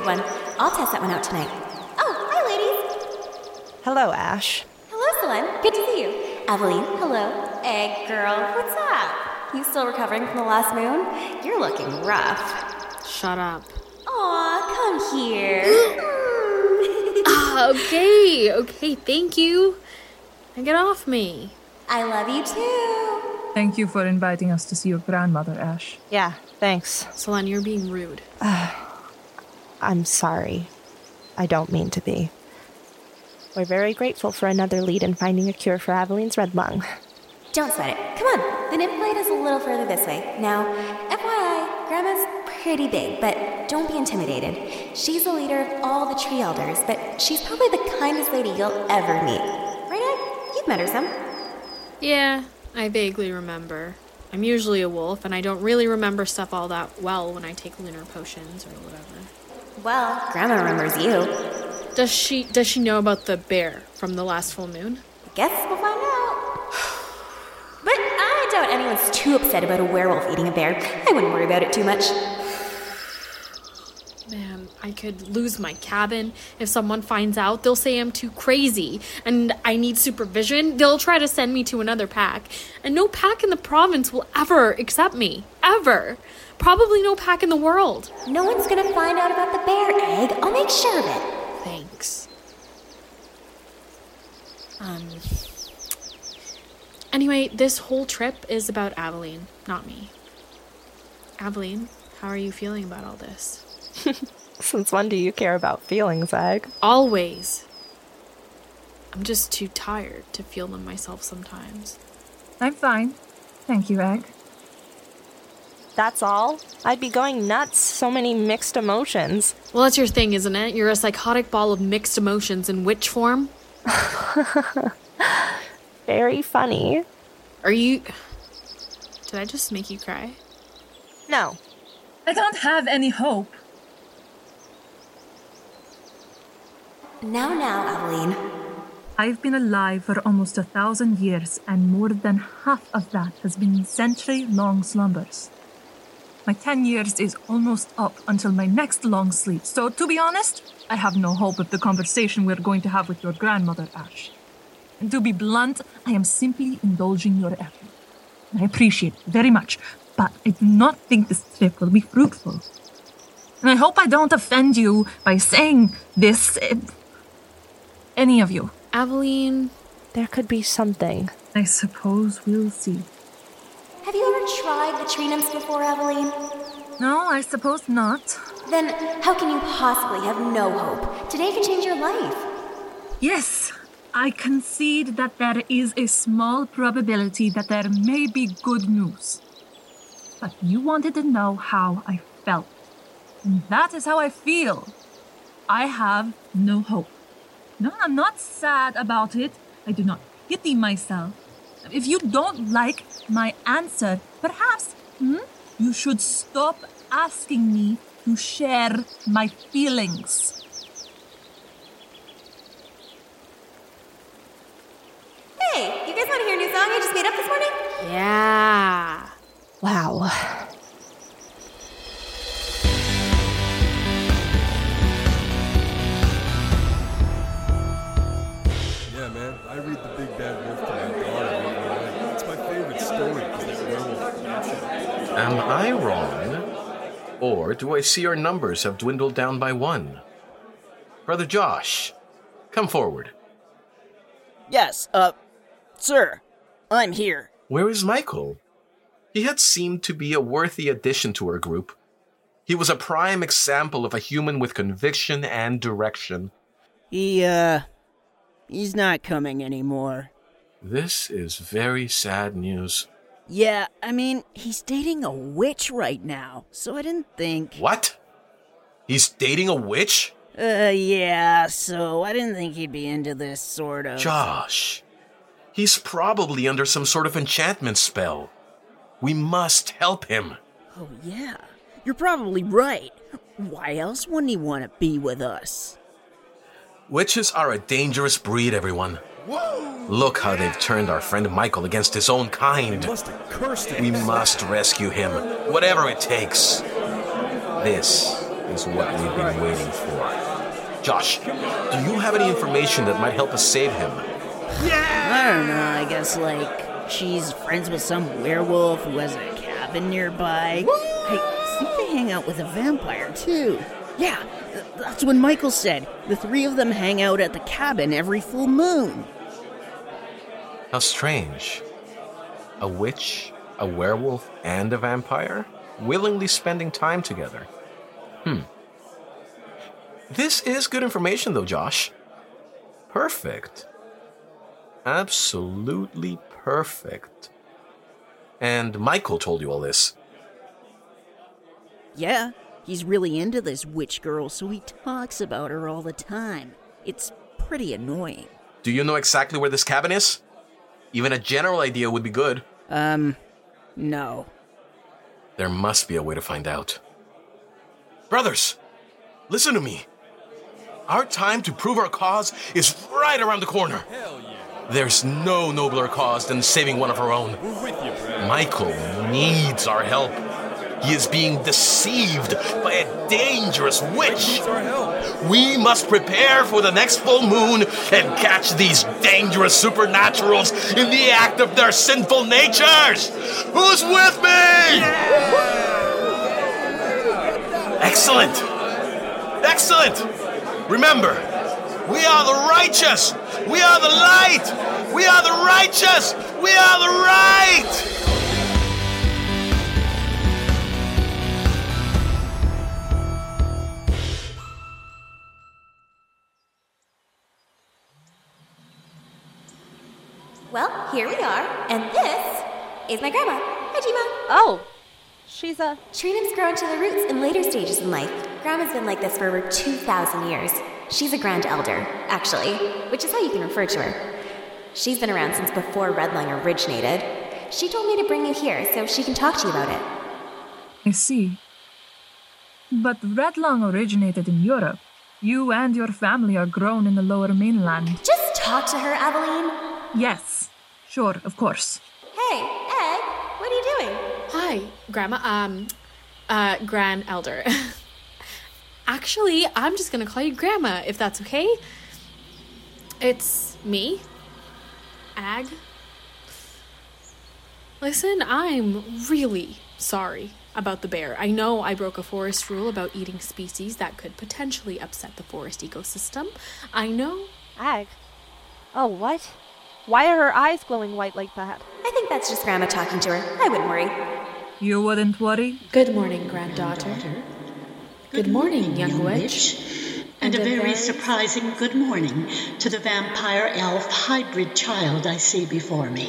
Good one. I'll test that one out tonight. Oh, hi, ladies. Hello, Ash. Hello, Selene. Good to see you. Aveline, hello. Ag girl, what's up? You still recovering from the last moon? You're looking rough. Shut up. Aw, come here. Ah, okay, okay, thank you. Now get off me. I love you too. Thank you for inviting us to see your grandmother, Ash. Yeah, thanks. Selene, you're being rude. I'm sorry. I don't mean to be. We're very grateful for another lead in finding a cure for Aveline's red lung. Don't sweat it. Come on. The nymph glade is a little further this way. Now, FYI, Grandma's pretty big, but don't be intimidated. She's the leader of all the tree elders, but she's probably the kindest lady you'll ever meet. Right, Ag? You've met her some. Yeah, I vaguely remember. I'm usually a wolf, and I don't really remember stuff all that well when I take lunar potions or whatever. Well, Grandma remembers you. Does she does she know about the bear from the last full moon? I Guess we'll find out. But I doubt anyone's too upset about a werewolf eating a bear. I wouldn't worry about it too much. Man, I could lose my cabin. If someone finds out, they'll say I'm too crazy and I need supervision. They'll try to send me to another pack. And no pack in the province will ever accept me. Ever. Probably no pack in the world. No one's gonna find out about the bear egg. I'll make sure of it. Thanks. Um. Anyway, this whole trip is about Aveline, not me. Aveline, how are you feeling about all this? Since when do you care about feelings, Ag? Always. I'm just too tired to feel them myself sometimes. I'm fine. Thank you, Ag. That's all? I'd be going nuts. So many mixed emotions. Well, that's your thing, isn't it? You're a psychotic ball of mixed emotions in witch form? Very funny. Are you. Did I just make you cry? No. I don't have any hope. Now, now, Aveline. I've been alive for almost a thousand years, and more than half of that has been century long slumbers. My ten years is almost up until my next long sleep, so to be honest, I have no hope of the conversation we're going to have with your grandmother, Ash. And to be blunt, I am simply indulging your effort. I appreciate it very much, but I do not think this trip will be fruitful. And I hope I don't offend you by saying this. Eh, Any of you. Aveline. There could be something. I suppose we'll see. Have you ever tried the tree nymphs before, Aveline? No, I suppose not. Then how can you possibly have no hope? Today could change your life. Yes, I concede that there is a small probability that there may be good news. But you wanted to know how I felt. And that is how I feel. I have no hope. No, I'm not sad about it. I do not pity myself. If you don't like my answer, perhaps hmm, you should stop asking me to share my feelings. Hey, you guys want to hear a new song I just made up this morning? Yeah. Wow. I read The Big Bad Wolf to my daughter every night. It's my favorite story because it's werewolf action. Am I wrong? Or do I see our numbers have dwindled down by one? Brother Josh, come forward. Yes, uh, sir, I'm here. Where is Michael? He had seemed to be a worthy addition to our group. He was a prime example of a human with conviction and direction. He, uh, he's not coming anymore. This is very sad news. Yeah, I mean, he's dating a witch right now, so I didn't think. What? He's dating a witch? Uh, yeah, so I didn't think he'd be into this sort of. Josh. He's probably under some sort of enchantment spell. We must help him. Oh, yeah. You're probably right. Why else wouldn't he want to be with us? Witches are a dangerous breed, everyone. Look how they've turned our friend Michael against his own kind. Must have cursed him. We must rescue him, whatever it takes. This is what we've been waiting for. Josh, do you have any information that might help us save him? Yeah! I don't know, I guess, like, she's friends with some werewolf who has a cabin nearby. I think they hang out with a vampire, too. Yeah, that's what Michael said. The three of them hang out at the cabin every full moon. How strange. A witch, a werewolf, and a vampire willingly spending time together. Hmm. This is good information, though, Josh. Perfect. Absolutely perfect. And Michael told you all this. Yeah, he's really into this witch girl, so he talks about her all the time. It's pretty annoying. Do you know exactly where this cabin is? Even a general idea would be good. Um, no. There must be a way to find out. Brothers, listen to me. Our time to prove our cause is right around the corner. Hell yeah. There's no nobler cause than saving one of our own. We're with you, Michael needs our help. He is being deceived by a dangerous witch. Needs our help. We must prepare for the next full moon and catch these dangerous supernaturals in the act of their sinful natures. Who's with me? Excellent. Excellent. Remember, we are the righteous. We are the light. We are the righteous. We are the right. Well, here we are, and this is my grandma. Hi, Jima. Oh, she's a. Trinium's grown to the roots in later stages in life. Grandma's been like this for over 2,000 years. She's a grand elder, actually, which is how you can refer to her. She's been around since before Red Lung originated. She told me to bring you here so she can talk to you about it. I see. But Red Lung originated in Europe. You and your family are grown in the lower mainland. Just talk to her, Aveline. Yes, sure, of course. Hey, Ag, what are you doing? Hi, Grandma. Um, uh, Grand Elder. Actually, I'm just gonna call you Grandma if that's okay. It's me, Ag. Listen, I'm really sorry about the bear. I know I broke a forest rule about eating species that could potentially upset the forest ecosystem. I know. Ag. Oh, what? Why are her eyes glowing white like that? I think that's just Grandma talking to her. I wouldn't worry. You wouldn't worry? Good morning, granddaughter. Good morning, young witch. And a very surprising good morning to the vampire elf hybrid child I see before me.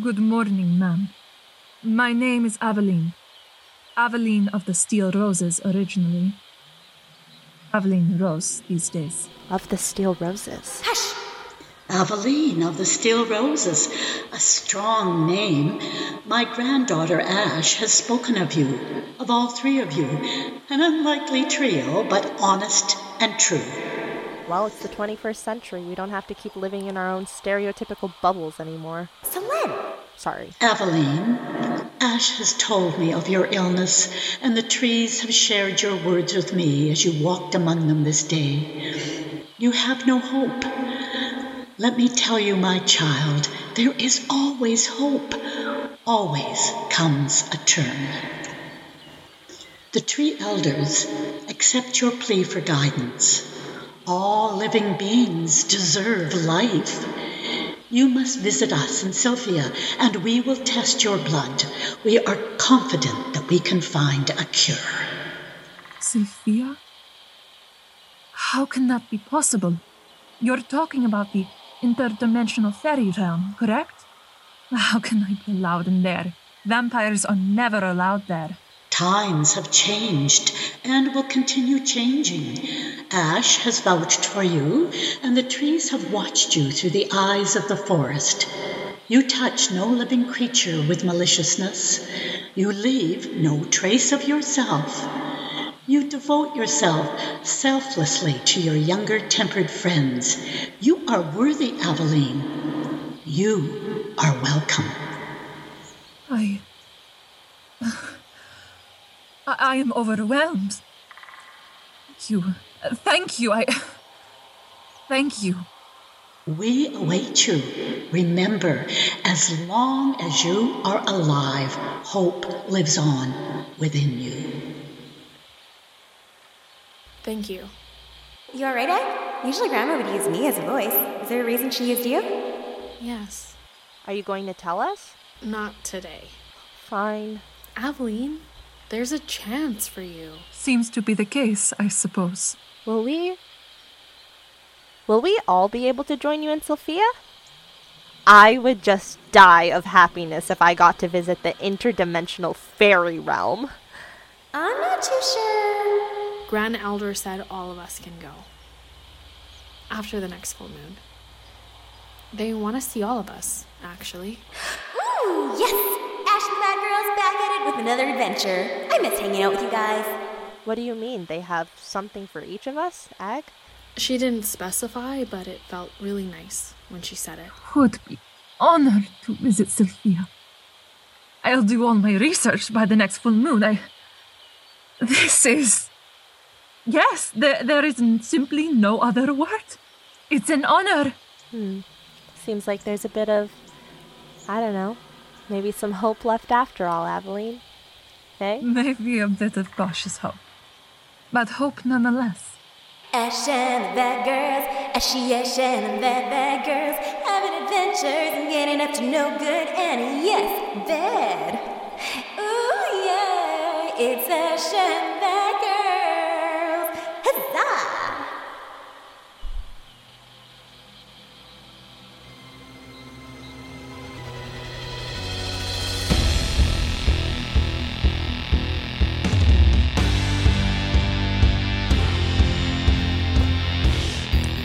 Good morning, ma'am. My name is Aveline. Aveline of the Steel Roses originally. Aveline Rose these days. Of the steel roses. Hush! Aveline of the Steel Roses, a strong name. My granddaughter Ash has spoken of you, of all three of you. An unlikely trio, but honest and true. Well, it's the 21st century. We don't have to keep living in our own stereotypical bubbles anymore. Selene! Sorry. Aveline, Ash has told me of your illness, and the trees have shared your words with me as you walked among them this day. You have no hope. Let me tell you, my child, there is always hope. Always comes a turn. The tree elders accept your plea for guidance. All living beings deserve life. You must visit us in Sylphia, and we will test your blood. We are confident that we can find a cure. Sylphia? How can that be possible? You're talking about the interdimensional fairy realm, correct? How can I be allowed in there? Vampires are never allowed there. Times have changed and will continue changing. Ash has vouched for you, and the trees have watched you through the eyes of the forest. You touch no living creature with maliciousness. You leave no trace of yourself. You devote yourself selflessly to your younger tempered friends. You are worthy, Aveline. You are welcome. I. I, am overwhelmed. Thank you. Thank you. I. Thank you. We await you. Remember, as long as you are alive, hope lives on within you. Thank you. You alright, Ag? Usually Grandma would use me as a voice. Is there a reason she used you? Yes. Are you going to tell us? Not today. Fine. Aveline, there's a chance for you. Seems to be the case, I suppose. Will we? Will we all be able to join you and Sylphia? I would just die of happiness if I got to visit the interdimensional fairy realm. I'm not too sure. Grand Elder said all of us can go. After the next full moon. They want to see all of us, actually. Ooh, yes! Ash and the Bad Girls back at it with another adventure. I miss hanging out with you guys. What do you mean? They have something for each of us, Ag? She didn't specify, but it felt really nice when she said it. Would be honored to visit Sylphia. I'll do all my research by the next full moon. I. This is. Yes, there, there is simply no other word. It's an honor. Hmm. Seems like there's a bit of, I don't know, maybe some hope left after all, Aveline. Hey? Maybe a bit of cautious hope. But hope nonetheless. Ash and the Bad Girls, Ashy Ash and the Bad Bad Girls, having adventures and getting up to no good and yes, bad. Ooh yeah, it's Ash and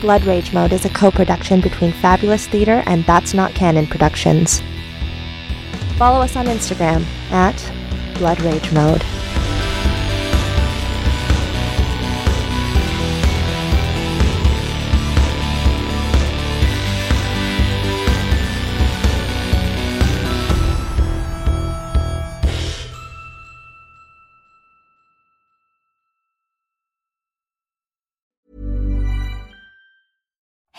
Blood Rage Mode is a co production between Fabulist Theatre and That's Not Canon Productions. Follow us on Instagram at Blood Rage Mode.